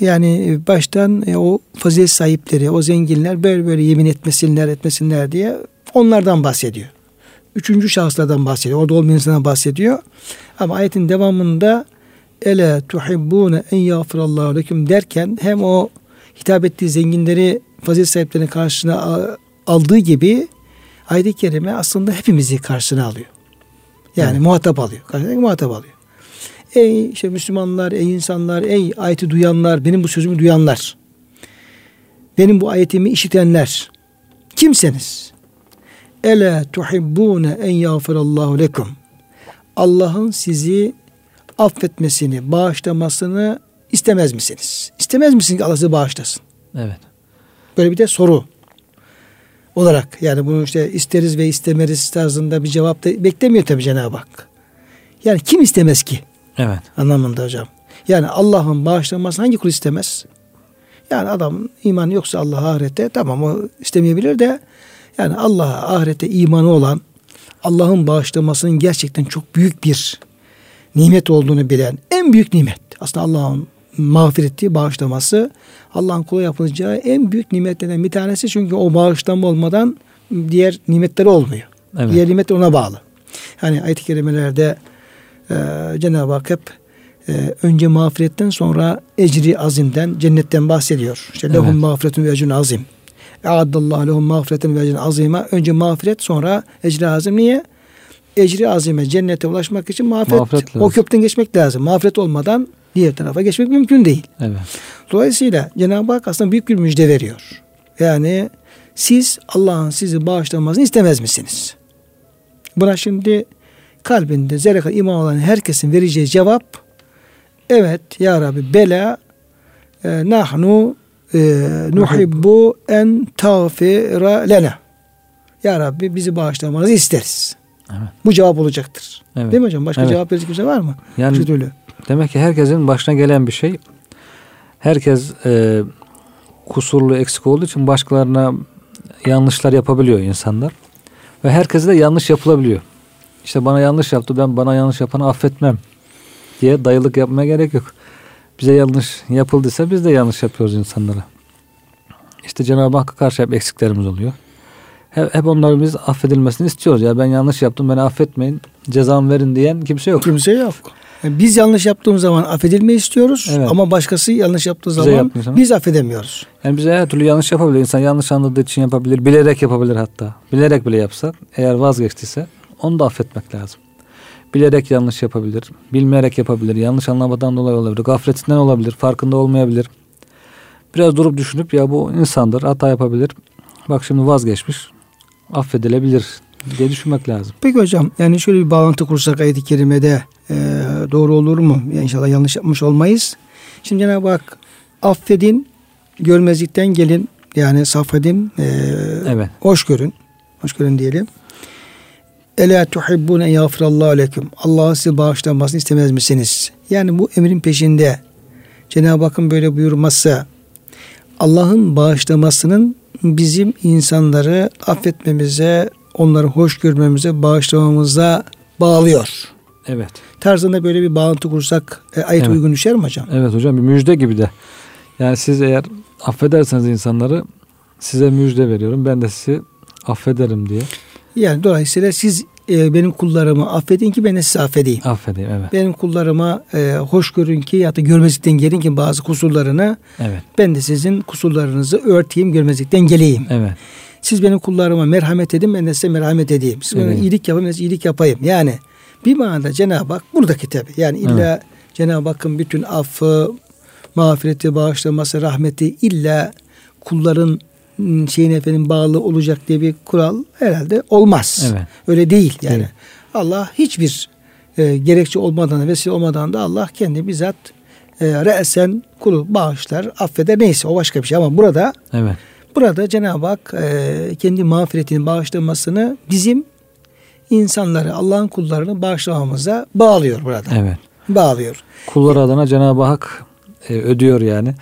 Yani baştan e, o fazilet sahipleri, o zenginler böyle böyle yemin etmesinler, etmesinler diye onlardan bahsediyor. Üçüncü şahıslardan bahsediyor. Orada olmayan insandan bahsediyor. Ama ayetin devamında ele tuhibbune en yağfirallahu leküm derken hem o hitap ettiği zenginleri fazilet sahiplerinin karşısına aldığı gibi ayet-i kerime aslında hepimizi karşısına alıyor. Yani evet. muhatap alıyor. Karşısına muhatap alıyor. Ey işte Müslümanlar, ey insanlar, ey ayeti duyanlar, benim bu sözümü duyanlar. Benim bu ayetimi işitenler. Kimseniz? Ele tuhibbune en yağfirallahu lekum. Allah'ın sizi affetmesini, bağışlamasını istemez misiniz? İstemez misiniz ki Allah sizi bağışlasın? Evet. Böyle bir de soru olarak yani bunu işte isteriz ve istemeriz tarzında bir cevap da beklemiyor tabii Cenab-ı Hak. Yani kim istemez ki? Evet. Anlamında hocam. Yani Allah'ın bağışlanması hangi kul istemez? Yani adam iman yoksa Allah'a ahirette tamam o istemeyebilir de yani Allah'a ahirette imanı olan Allah'ın bağışlamasının gerçekten çok büyük bir nimet olduğunu bilen en büyük nimet. Aslında Allah'ın mağfireti, bağışlaması Allah'ın kula yapılacağı en büyük nimetlerden bir tanesi. Çünkü o bağışlanma olmadan diğer nimetleri olmuyor. Evet. Diğer nimetler ona bağlı. Hani ayet-i kerimelerde e, Cenab-ı Hak hep e, önce mağfiretten sonra ecri azimden, cennetten bahsediyor. İşte lehum evet. mağfiretun ve ecrun azim. Eaddallahu lehum mağfireten ve ecrun azima. Önce mağfiret sonra ecri azim. Niye? Ecri azime cennete ulaşmak için mağfiret, mağfiret o köprüden geçmek lazım. Mağfiret olmadan diğer tarafa geçmek mümkün değil. Evet. Dolayısıyla Cenab-ı Hak aslında büyük bir müjde veriyor. Yani siz Allah'ın sizi bağışlamasını istemez misiniz? Buna şimdi kalbinde zerre kadar iman olan herkesin vereceği cevap evet ya Rabbi bela e, nahnu e, nuhibbu en tağfira lena. Ya Rabbi bizi bağışlamanızı isteriz. Evet. Bu cevap olacaktır. Evet. Değil mi hocam? Başka evet. cevap verecek kimse var mı? Yani Şu türlü. demek ki herkesin başına gelen bir şey. Herkes e, kusurlu, eksik olduğu için başkalarına yanlışlar yapabiliyor insanlar. Ve herkese de yanlış yapılabiliyor. İşte bana yanlış yaptı ben bana yanlış yapanı affetmem diye dayılık yapmaya gerek yok. Bize yanlış yapıldıysa biz de yanlış yapıyoruz insanlara. İşte Cenab-ı Hakk'a karşı hep eksiklerimiz oluyor. Hep, hep onların biz affedilmesini istiyoruz. Ya ben yanlış yaptım beni affetmeyin cezamı verin diyen kimse yok. Kimse yok. Yani biz yanlış yaptığımız zaman affedilmeyi istiyoruz Evet. ama başkası yanlış yaptığı Bize zaman yaptığı zaman- biz affedemiyoruz. Yani bize her türlü yanlış yapabilir. İnsan yanlış anladığı için yapabilir. Bilerek yapabilir hatta. Bilerek bile yapsa eğer vazgeçtiyse onu da affetmek lazım. Bilerek yanlış yapabilir. Bilmeyerek yapabilir. Yanlış anlamadan dolayı olabilir. Gafletinden olabilir. Farkında olmayabilir. Biraz durup düşünüp ya bu insandır. Hata yapabilir. Bak şimdi vazgeçmiş. Affedilebilir diye düşünmek lazım. Peki hocam yani şöyle bir bağlantı kursak ayet-i kerimede e, doğru olur mu? Yani inşallah yanlış yapmış olmayız. Şimdi Cenab-ı Hak affedin, görmezlikten gelin yani safedin, e, Evet. hoş görün. Hoş görün diyelim. Ela tuhibbune yağfirallahu leküm. Allah'ın size bağışlanmasını istemez misiniz? Yani bu emrin peşinde Cenab-ı Hakk'ın böyle buyurması Allah'ın bağışlamasının bizim insanları affetmemize, onları hoş görmemize, bağışlamamıza bağlıyor. Evet. Tarzında böyle bir bağlantı kursak e, ayet Evet. uygun düşer mi hocam? Evet hocam bir müjde gibi de. Yani siz eğer affederseniz insanları size müjde veriyorum. Ben de sizi affederim diye. Yani dolayısıyla siz e, benim kullarımı affedin ki ben sizi affedeyim. Affedeyim evet. Benim kullarıma e, hoş görün ki ya da görmezlikten gelin ki bazı kusurlarını Evet. ben de sizin kusurlarınızı örteyim görmezlikten geleyim. Evet. Siz benim kullarıma merhamet edin ben de size merhamet edeyim. Siz bana Evet. iyilik yapın ben size iyilik yapayım. Yani bir manada Cenab-ı Hak buradaki tabi. Yani illa Cenab-ı Hakk'ın bütün affı, mağfireti, bağışlaması, rahmeti illa kulların ım, şeyin efendim bağlı olacak diye bir kural herhalde olmaz. Evet. Öyle değil yani. Evet. Allah hiçbir e, gerekçe olmadan vesile olmadan da Allah kendi bizzat e, re'sen kulu bağışlar, affeder neyse o başka bir şey ama burada Evet. Burada Cenab-ı Hak e, kendi mağfiretini bağışlamasını bizim insanları, Allah'ın kullarını bağışlamamıza bağlıyor burada. Evet. Bağlıyor. Kullar adına Cenab-ı Hak e, ödüyor yani.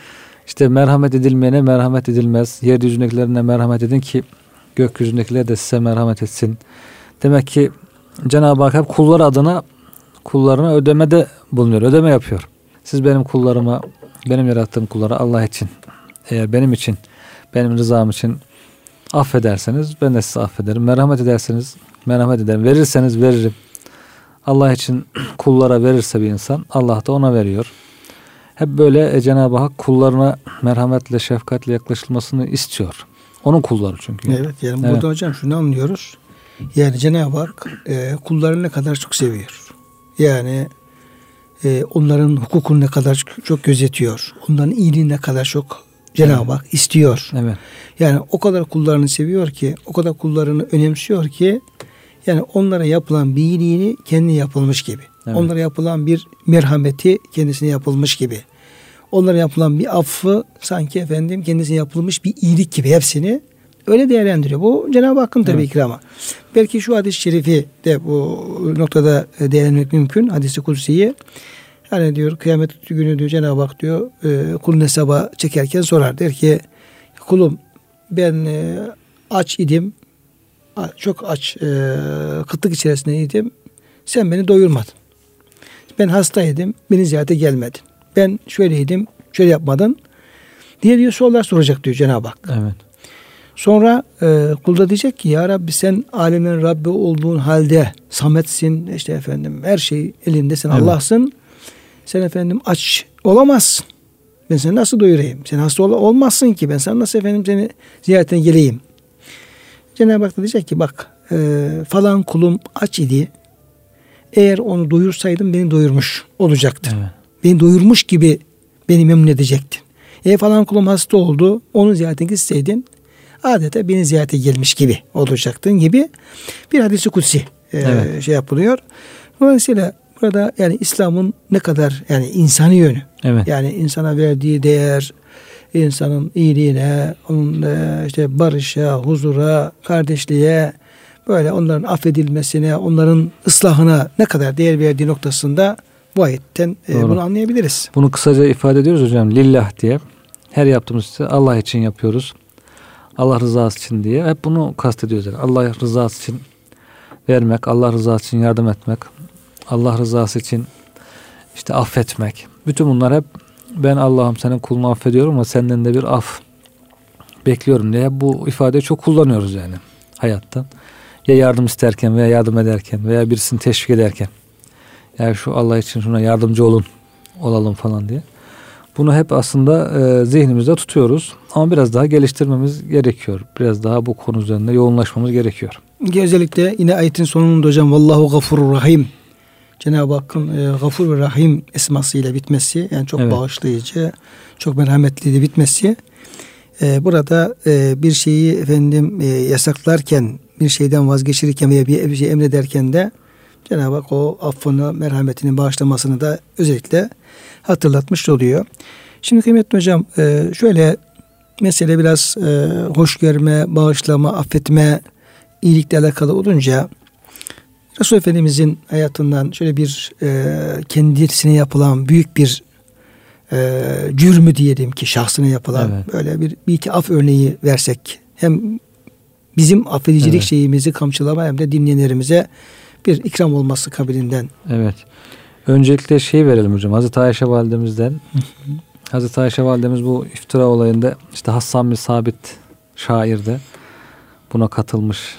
İşte merhamet edilmeyene merhamet edilmez. Yeryüzündekilerine merhamet edin ki gökyüzündekiler de size merhamet etsin. Demek ki Cenab-ı Hak hep kullar adına kullarına ödemede bulunuyor. Ödeme yapıyor. Siz benim kullarıma, benim yarattığım kullara Allah için, eğer benim için, benim rızam için affederseniz ben de sizi affederim. Merhamet ederseniz merhamet ederim. Verirseniz veririm. Allah için kullara verirse bir insan Allah da ona veriyor. Hep böyle e, Cenab-ı Hak kullarına merhametle, şefkatle yaklaşılmasını istiyor. Onun kulları çünkü. Evet yani Evet. burada hocam şunu anlıyoruz. Yani Cenab-ı Hak e, kullarını ne kadar çok seviyor. Yani e, onların hukukunu ne kadar çok, çok gözetiyor. Onların iyiliğini ne kadar çok Cenab-ı Hak istiyor. Evet. Yani o kadar kullarını seviyor ki, o kadar kullarını önemsiyor ki yani onlara yapılan bir iyiliğini kendi yapılmış gibi. Evet. Onlara yapılan bir merhameti kendisine yapılmış gibi. Onlara yapılan bir affı sanki efendim kendisine yapılmış bir iyilik gibi hepsini öyle değerlendiriyor. Bu Cenab-ı Hakk'ın tabii Evet. ikramı. Belki şu hadis-i şerifi de bu noktada değerlendirmek mümkün. Hadis-i kutsiyi. Hani diyor kıyamet günü diyor Cenab-ı Hak diyor e, kulun hesaba çekerken sorar. Der ki kulum ben e, aç idim. Çok aç e, kıtlık içerisindeydim. Sen beni doyurmadın. Ben hastaydım. Beni ziyarete gelmedin. Ben şöyleydim. Şöyle yapmadın. Diye diyor sorular soracak diyor Cenab-ı Hak. Evet. Sonra e, kul da diyecek ki ya Rabbi sen alemin Rabbi olduğun halde sametsin işte efendim her şey elinde sen Evet. Allah'sın. Sen efendim aç olamazsın. Ben seni nasıl doyurayım? Sen hasta ol- olmazsın ki ben sana nasıl efendim seni ziyaretine geleyim? Cenab-ı Hak da diyecek ki bak e, falan kulum aç idi. Eğer onu doyursaydım beni doyurmuş olacaktı. Evet. Beni doyurmuş gibi beni memnun edecektin. E falan kulum hasta oldu. Onu ziyaretine gitseydin adeta beni ziyarete gelmiş gibi olacaktın gibi bir hadisi kutsi e, Evet. şey yapılıyor. Dolayısıyla burada yani İslam'ın ne kadar yani insani yönü Evet. yani insana verdiği değer, insanın iyiliğine, onun e, işte barışa, huzura, kardeşliğe, böyle onların affedilmesine, onların ıslahına ne kadar değer verdiği noktasında bu ayetten e, bunu anlayabiliriz. Bunu kısaca ifade ediyoruz hocam. Lillah diye. Her yaptığımız işte Allah için yapıyoruz. Allah rızası için diye. Hep bunu kastediyoruz. Yani. Allah rızası için vermek, Allah rızası için yardım etmek, Allah rızası için işte affetmek. Bütün bunlar hep ben Allah'ım senin kulunu affediyorum ama senden de bir af bekliyorum diye bu ifadeyi çok kullanıyoruz yani hayatta. Ya yardım isterken veya yardım ederken veya birisini teşvik ederken. Yani şu Allah için şuna yardımcı olun, olalım falan diye. Bunu hep aslında e, zihnimizde tutuyoruz ama biraz daha geliştirmemiz gerekiyor. Biraz daha bu konu üzerinde yoğunlaşmamız gerekiyor. Özellikle yine ayetin sonunda hocam Vallahu gafurur rahim. Cenab-ı Hakk'ın e, gafur ve rahim esmasıyla bitmesi yani çok evet. bağışlayıcı, çok merhametli de bitmesi. E, burada e, bir şeyi efendim e, yasaklarken, bir şeyden vazgeçirirken veya bir, bir şey emrederken de Cenab-ı Hak o affını, merhametini, bağışlamasını da özellikle hatırlatmış oluyor. Şimdi kıymetli hocam e, şöyle mesele biraz e, hoş görme, bağışlama, affetme, iyilikle alakalı olunca Resul Efendimizin hayatından şöyle bir e, kendisine yapılan büyük bir e, cürmü diyelim ki şahsına yapılan evet. böyle bir, bir iki af örneği versek hem bizim affedicilik evet. şeyimizi kamçılama hem de dinleyenlerimize bir ikram olması kabilinden. Evet. Öncelikle şey verelim hocam. Hazreti Ayşe validemizden. Hazreti Ayşe validemiz bu iftira olayında işte Hassan bin Sabit şairde buna katılmış.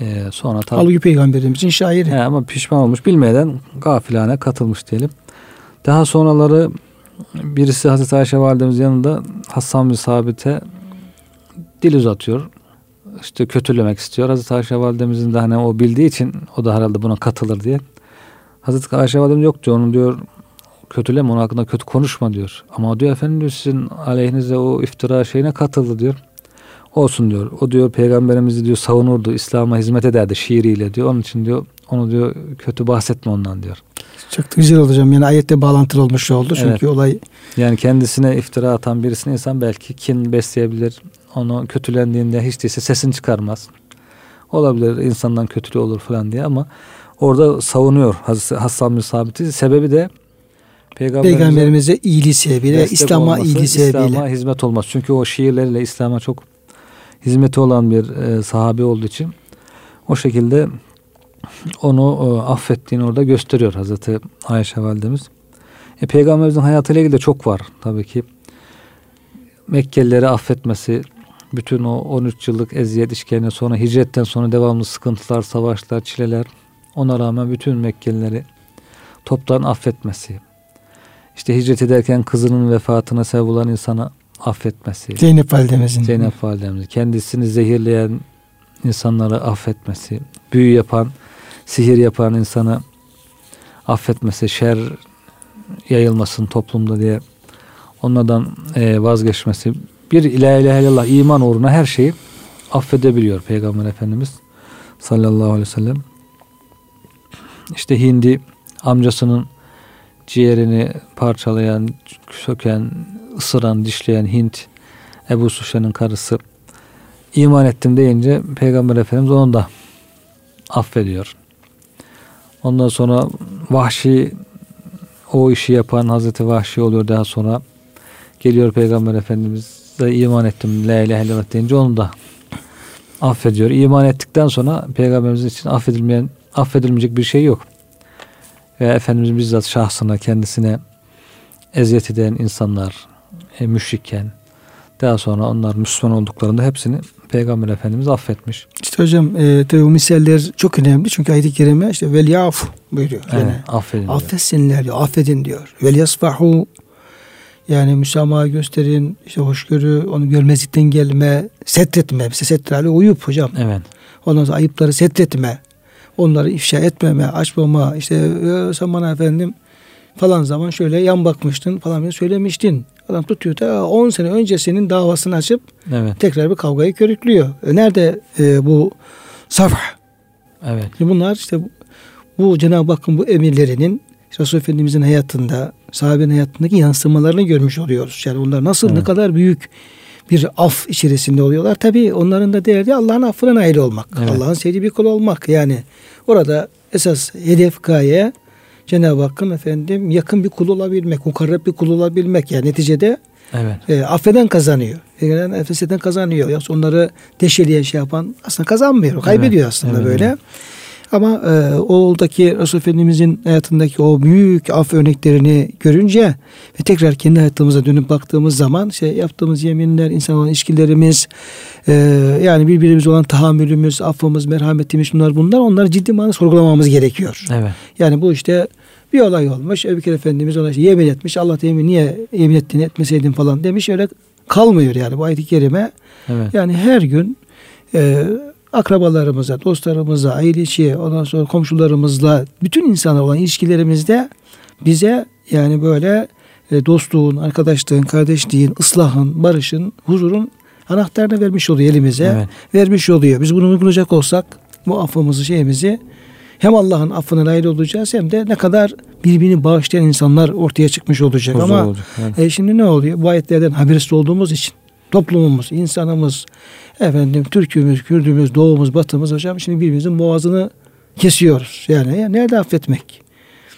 Ee, sonra tabi, Halbuki peygamberimizin şairi. He, ama pişman olmuş. Bilmeden gafilane katılmış diyelim. Daha sonraları birisi Hazreti Ayşe validemiz yanında Hassan bin Sabit'e dil uzatıyor. İşte kötülemek istiyor. Hazreti Ayşe validemizin de hani o bildiği için o da herhalde buna katılır diye. Hazreti Ayşe validemiz yok diyor. Onu diyor kötüleme onun hakkında kötü konuşma diyor. Ama diyor efendim diyor sizin aleyhinize o iftira şeyine katıldı diyor. Olsun diyor. O diyor peygamberimizi diyor savunurdu. İslam'a hizmet ederdi şiiriyle diyor. Onun için diyor onu diyor kötü bahsetme ondan diyor. Çok da güzel olacağım. Yani ayette bağlantılı olmuş oldu. Çünkü evet. olay yani kendisine iftira atan birisine insan belki kin besleyebilir. Onu kötülendiğinde hiç değilse sesini çıkarmaz. Olabilir insandan kötülüğü olur falan diye ama orada savunuyor Hassan bin Sabit'i. Sebebi de Peygamberimize, Peygamberimize iyiliği sebebiyle, İslam'a iyiliği sebebiyle. İslam'a hizmet olmaz. Çünkü o şiirleriyle İslam'a çok hizmeti olan bir e, sahabe olduğu için o şekilde onu e, affettiğini orada gösteriyor Hazreti Ayşe validemiz. E, Peygamberimizin hayatıyla ilgili de çok var tabii ki. Mekkelileri affetmesi, bütün o 13 yıllık eziyet işkence sonra hicretten sonra devamlı sıkıntılar, savaşlar, çileler ona rağmen bütün Mekkelileri toptan affetmesi. İşte hicret ederken kızının vefatına sebep olan insana affetmesi. Zeynep validemizin. Zeynep validemizin. Kendisini zehirleyen insanları affetmesi. Büyü yapan, sihir yapan insanı affetmesi. Şer yayılmasın toplumda diye onlardan e, vazgeçmesi. Bir ilahe ilahe illallah iman uğruna her şeyi affedebiliyor Peygamber Efendimiz sallallahu aleyhi ve sellem. İşte Hindi amcasının ciğerini parçalayan, söken, ısıran, dişleyen Hint Ebu Sufyan'ın karısı iman ettim deyince Peygamber Efendimiz onu da affediyor. Ondan sonra Vahşi o işi yapan Hazreti Vahşi oluyor daha sonra geliyor Peygamber Efendimiz de iman ettim la ilahe illallah deyince onu da affediyor. İman ettikten sonra Peygamberimiz için affedilmeyen affedilmeyecek bir şey yok. Ve Efendimiz bizzat şahsına kendisine eziyet eden insanlar e, müşrikken daha sonra onlar Müslüman olduklarında hepsini Peygamber Efendimiz affetmiş. İşte hocam e, tabi bu misaller çok önemli çünkü ayet-i kerime işte vel yafu buyuruyor. Yani, evet, affedin affetsinler diyor. Affedin diyor. Vel yasfahu yani müsamaha gösterin, işte hoşgörü, onu görmezlikten gelme, setretme. Bize setrale uyup hocam. Evet. Ondan sonra ayıpları setretme. Onları ifşa etmeme, açmama. İşte e, sen bana efendim falan zaman şöyle yan bakmıştın falan söylemiştin. Adam tutuyor da 10 sene öncesinin davasını açıp evet. tekrar bir kavgayı körüklüyor. E nerede e, bu safh? Evet. Bunlar işte bu, bu Cenab-ı Hakk'ın bu emirlerinin Resul Efendimizin hayatında, sahabenin hayatındaki yansımalarını görmüş oluyoruz. Yani onlar nasıl evet. ne kadar büyük bir af içerisinde oluyorlar. Tabi onların da derdi Allah'ın affına nail olmak. Evet. Allah'ın sevdiği bir kul olmak. Yani orada esas hedef gaye Cenab-ı Hakk'ın efendim yakın bir kul olabilmek, mukarreb bir kul olabilmek. Yani neticede evet. e, affeden kazanıyor. Yani affeden kazanıyor. Yoksa onları deşeleyen şey yapan aslında kazanmıyor. Kaybediyor evet. aslında evet. böyle. Ama e, oğuldaki Resul Efendimizin hayatındaki o büyük af örneklerini görünce ve tekrar kendi hayatımıza dönüp baktığımız zaman şey yaptığımız yeminler, insan olan ilişkilerimiz, e, yani birbirimiz olan tahammülümüz, affımız, merhametimiz bunlar bunlar onları ciddi manada sorgulamamız gerekiyor. Evet. Yani bu işte bir olay olmuş. Ebu Bekir Efendimiz ona işte yemin etmiş. Allah yemin niye yemin ettiğini etmeseydin falan demiş. Öyle kalmıyor yani bu ayet-i kerime. Evet. Yani her gün e, akrabalarımıza, dostlarımıza, aile içi, ondan sonra komşularımızla, bütün insanlar olan ilişkilerimizde bize yani böyle e, dostluğun, arkadaşlığın, kardeşliğin, ıslahın, barışın, huzurun anahtarını vermiş oluyor elimize. Evet. Vermiş oluyor. Biz bunu uygulayacak olsak bu affımızı, şeyimizi hem Allah'ın affına nail olacağız hem de ne kadar birbirini bağışlayan insanlar ortaya çıkmış olacak. Huzur Ama olacak, evet. e, şimdi ne oluyor? Bu ayetlerden habersiz olduğumuz için toplumumuz, insanımız, efendim Türk'ümüz, Kürdümüz, Doğumuz, Batımız hocam şimdi birbirimizin boğazını kesiyoruz. Yani ya nerede affetmek?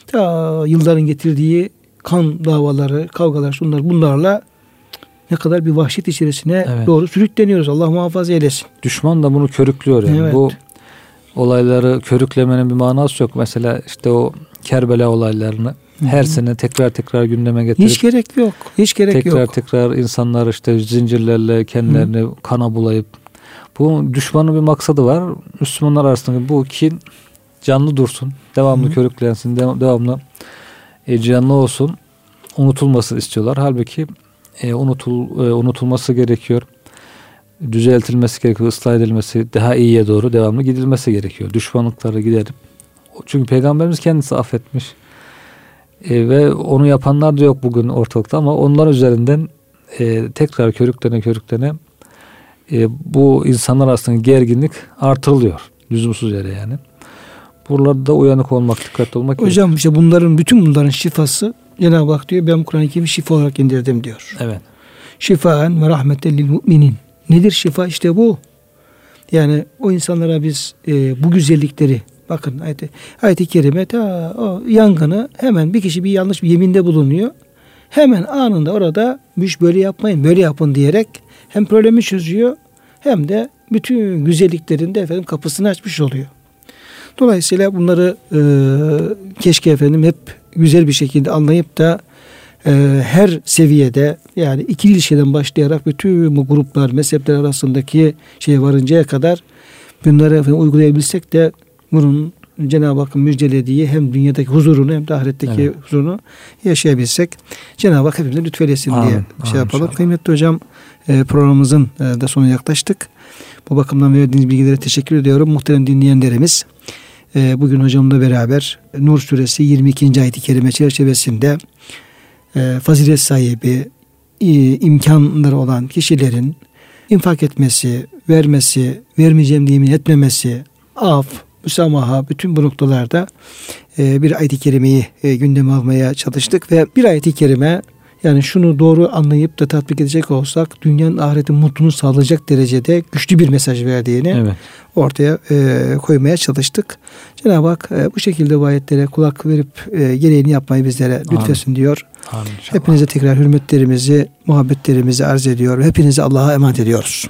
Ta yılların getirdiği kan davaları, kavgalar, şunlar bunlarla ne kadar bir vahşet içerisine evet. doğru sürükleniyoruz. Allah muhafaza eylesin. Düşman da bunu körüklüyor yani. Evet. Bu olayları körüklemenin bir manası yok. Mesela işte o Kerbela olaylarını her sene tekrar tekrar gündeme getirip hiç gerek yok. Hiç gerek tekrar yok. Tekrar tekrar insanlar işte zincirlerle kendilerini Hı. kana bulayıp bu düşmanın bir maksadı var. Müslümanlar arasında bu kin canlı dursun. Devamlı Hı. körüklensin. devamlı e, canlı olsun. Unutulmasını istiyorlar. Halbuki e, unutul e, unutulması gerekiyor. Düzeltilmesi gerekiyor, ıslah edilmesi, daha iyiye doğru devamlı gidilmesi gerekiyor. Düşmanlıkları giderip. Çünkü Peygamberimiz kendisi affetmiş. E, ve onu yapanlar da yok bugün ortalıkta ama onlar üzerinden e, tekrar körüklene körüklene e, bu insanlar arasında gerginlik artırılıyor. Lüzumsuz yere yani. Buralarda uyanık olmak, dikkatli olmak Hocam işte bunların bütün bunların şifası Cenab-ı Hak diyor ben Kur'an-ı Kerim'i şifa olarak indirdim diyor. Evet. Şifaen ve rahmeten lil müminin. Nedir şifa? İşte bu. Yani o insanlara biz e, bu güzellikleri Bakın ayet-i, ayet-i kerime ta o yangını hemen bir kişi bir yanlış bir yeminde bulunuyor. Hemen anında orada müş böyle yapmayın böyle yapın diyerek hem problemi çözüyor hem de bütün güzelliklerin de efendim kapısını açmış oluyor. Dolayısıyla bunları e, keşke efendim hep güzel bir şekilde anlayıp da e, her seviyede yani iki ilişkiden başlayarak bütün bu gruplar, mezhepler arasındaki şeye varıncaya kadar bunları efendim uygulayabilsek de bunun Cenab-ı Hakk'ın müjdelediği hem dünyadaki huzurunu hem de ahiretteki evet. huzurunu yaşayabilsek Cenab-ı Hak hepimize lütfeylesin diye amin, şey yapalım. Inşallah. Kıymetli hocam e, programımızın e, da sonuna yaklaştık. Bu bakımdan verdiğiniz bilgilere teşekkür ediyorum. Muhterem dinleyenlerimiz e, bugün hocamla beraber Nur suresi 22. ayet-i kerime çerçevesinde fazilet sahibi imkanları olan kişilerin infak etmesi, vermesi, vermeyeceğim diye etmemesi, af, müsamaha bütün bu noktalarda e, bir ayet-i kerimeyi e, gündeme almaya çalıştık ve bir ayet-i kerime yani şunu doğru anlayıp da tatbik edecek olsak dünyanın ahiretin mutluluğunu sağlayacak derecede güçlü bir mesaj verdiğini evet. ortaya e, koymaya çalıştık. Cenab-ı Hak e, bu şekilde bu ayetlere kulak verip e, gereğini yapmayı bizlere lütfesin Amin. diyor. Amin Hepinize tekrar hürmetlerimizi, muhabbetlerimizi arz ediyor. Hepinizi Allah'a emanet ediyoruz.